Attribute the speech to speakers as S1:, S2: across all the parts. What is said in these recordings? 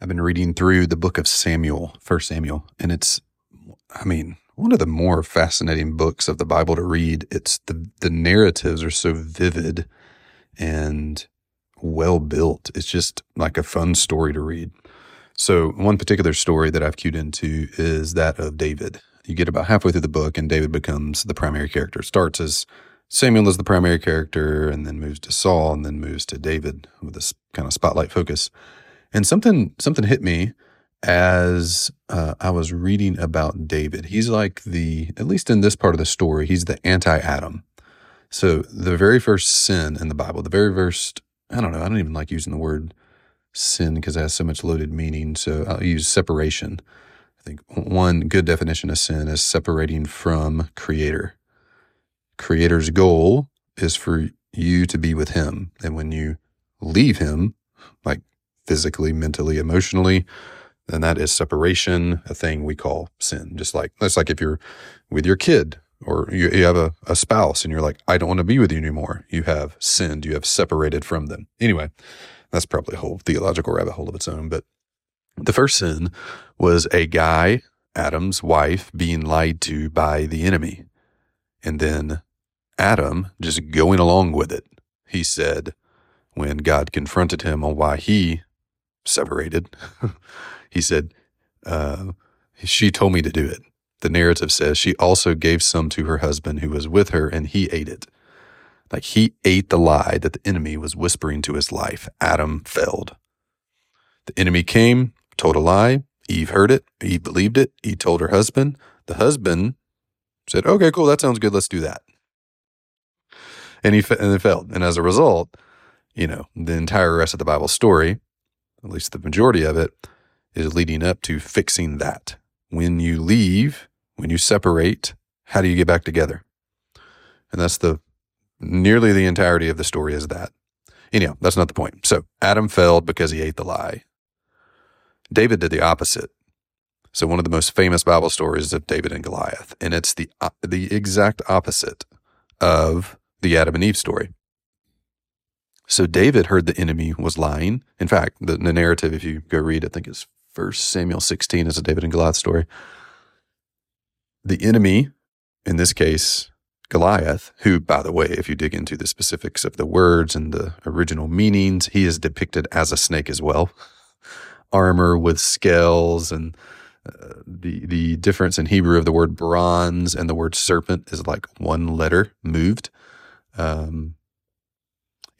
S1: I've been reading through the book of Samuel, First Samuel, and it's, I mean, one of the more fascinating books of the Bible to read. It's the the narratives are so vivid and well built. It's just like a fun story to read. So one particular story that I've cued into is that of David. You get about halfway through the book, and David becomes the primary character. Starts as Samuel is the primary character, and then moves to Saul, and then moves to David with this kind of spotlight focus. And something something hit me as uh, I was reading about David. He's like the, at least in this part of the story, he's the anti Adam. So the very first sin in the Bible, the very first, I don't know, I don't even like using the word sin because it has so much loaded meaning. So I'll use separation. I think one good definition of sin is separating from Creator. Creator's goal is for you to be with Him. And when you leave Him, like physically, mentally, emotionally, then that is separation, a thing we call sin. Just like that's like if you're with your kid or you, you have a, a spouse and you're like, I don't want to be with you anymore. You have sinned. You have separated from them. Anyway, that's probably a whole theological rabbit hole of its own. But the first sin was a guy, Adam's wife, being lied to by the enemy. And then Adam just going along with it. He said, when God confronted him on why he separated, he said, uh, She told me to do it. The narrative says she also gave some to her husband who was with her, and he ate it. Like he ate the lie that the enemy was whispering to his life. Adam failed. The enemy came, told a lie. Eve heard it. Eve believed it. He told her husband. The husband said, Okay, cool. That sounds good. Let's do that. And he and it failed. And as a result, you know, the entire rest of the Bible story, at least the majority of it, is leading up to fixing that. When you leave, when you separate, how do you get back together? And that's the nearly the entirety of the story is that. Anyhow, that's not the point. So Adam failed because he ate the lie. David did the opposite. So one of the most famous Bible stories is of David and Goliath, and it's the the exact opposite of the Adam and Eve story. So David heard the enemy was lying. In fact, the, the narrative, if you go read, I think it's First Samuel 16 is a David and Goliath story. The enemy, in this case, Goliath, who, by the way, if you dig into the specifics of the words and the original meanings, he is depicted as a snake as well. Armor with scales and uh, the the difference in Hebrew of the word bronze and the word serpent is like one letter moved. Um,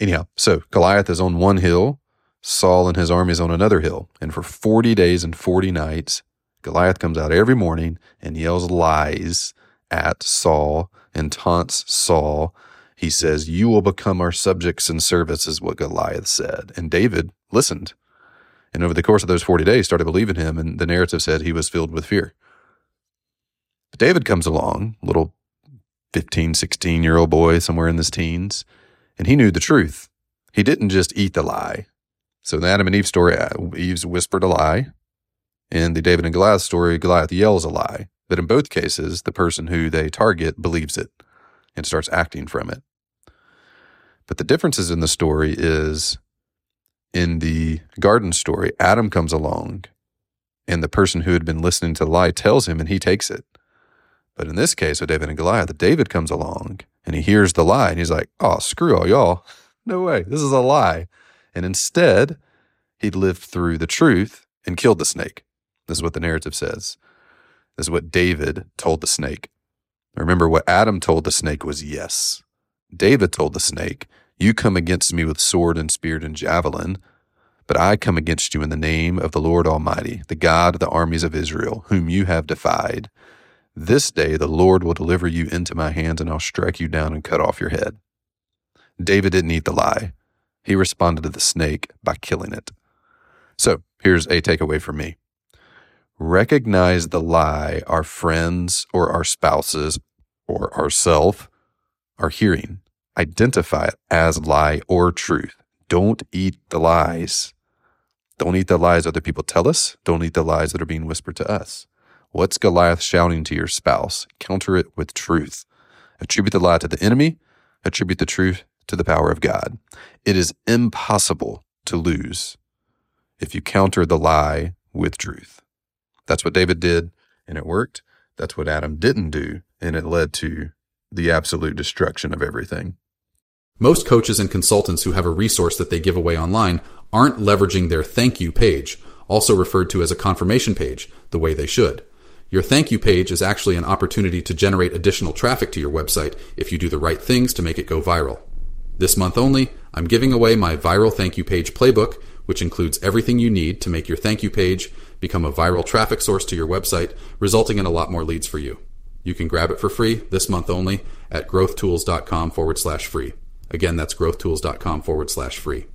S1: anyhow, so Goliath is on one hill, Saul and his army is on another hill, and for forty days and forty nights, Goliath comes out every morning and yells lies at Saul and taunts Saul. He says, "You will become our subjects and servants," is what Goliath said, and David listened. And over the course of those 40 days started believing him and the narrative said he was filled with fear. But david comes along little 15 16 year old boy somewhere in his teens and he knew the truth. He didn't just eat the lie. So in the adam and eve story uh, eve's whispered a lie. In the david and goliath story goliath yells a lie. But in both cases the person who they target believes it and starts acting from it. But the differences in the story is in the garden story, Adam comes along and the person who had been listening to the lie tells him and he takes it. But in this case with David and Goliath, David comes along and he hears the lie and he's like, oh, screw all y'all. No way. This is a lie. And instead, he lived through the truth and killed the snake. This is what the narrative says. This is what David told the snake. Remember, what Adam told the snake was yes. David told the snake, you come against me with sword and spear and javelin, but I come against you in the name of the Lord Almighty, the God of the armies of Israel, whom you have defied. This day the Lord will deliver you into my hands, and I'll strike you down and cut off your head. David didn't eat the lie. He responded to the snake by killing it. So here's a takeaway for me recognize the lie our friends or our spouses or ourself are hearing identify it as lie or truth. Don't eat the lies. Don't eat the lies other people tell us. Don't eat the lies that are being whispered to us. What's Goliath shouting to your spouse? Counter it with truth. Attribute the lie to the enemy. Attribute the truth to the power of God. It is impossible to lose if you counter the lie with truth. That's what David did, and it worked. That's what Adam didn't do, and it led to the absolute destruction of everything.
S2: Most coaches and consultants who have a resource that they give away online aren't leveraging their thank you page, also referred to as a confirmation page, the way they should. Your thank you page is actually an opportunity to generate additional traffic to your website if you do the right things to make it go viral. This month only, I'm giving away my viral thank you page playbook, which includes everything you need to make your thank you page become a viral traffic source to your website, resulting in a lot more leads for you. You can grab it for free this month only at growthtools.com forward slash free. Again, that's growthtools.com forward slash free.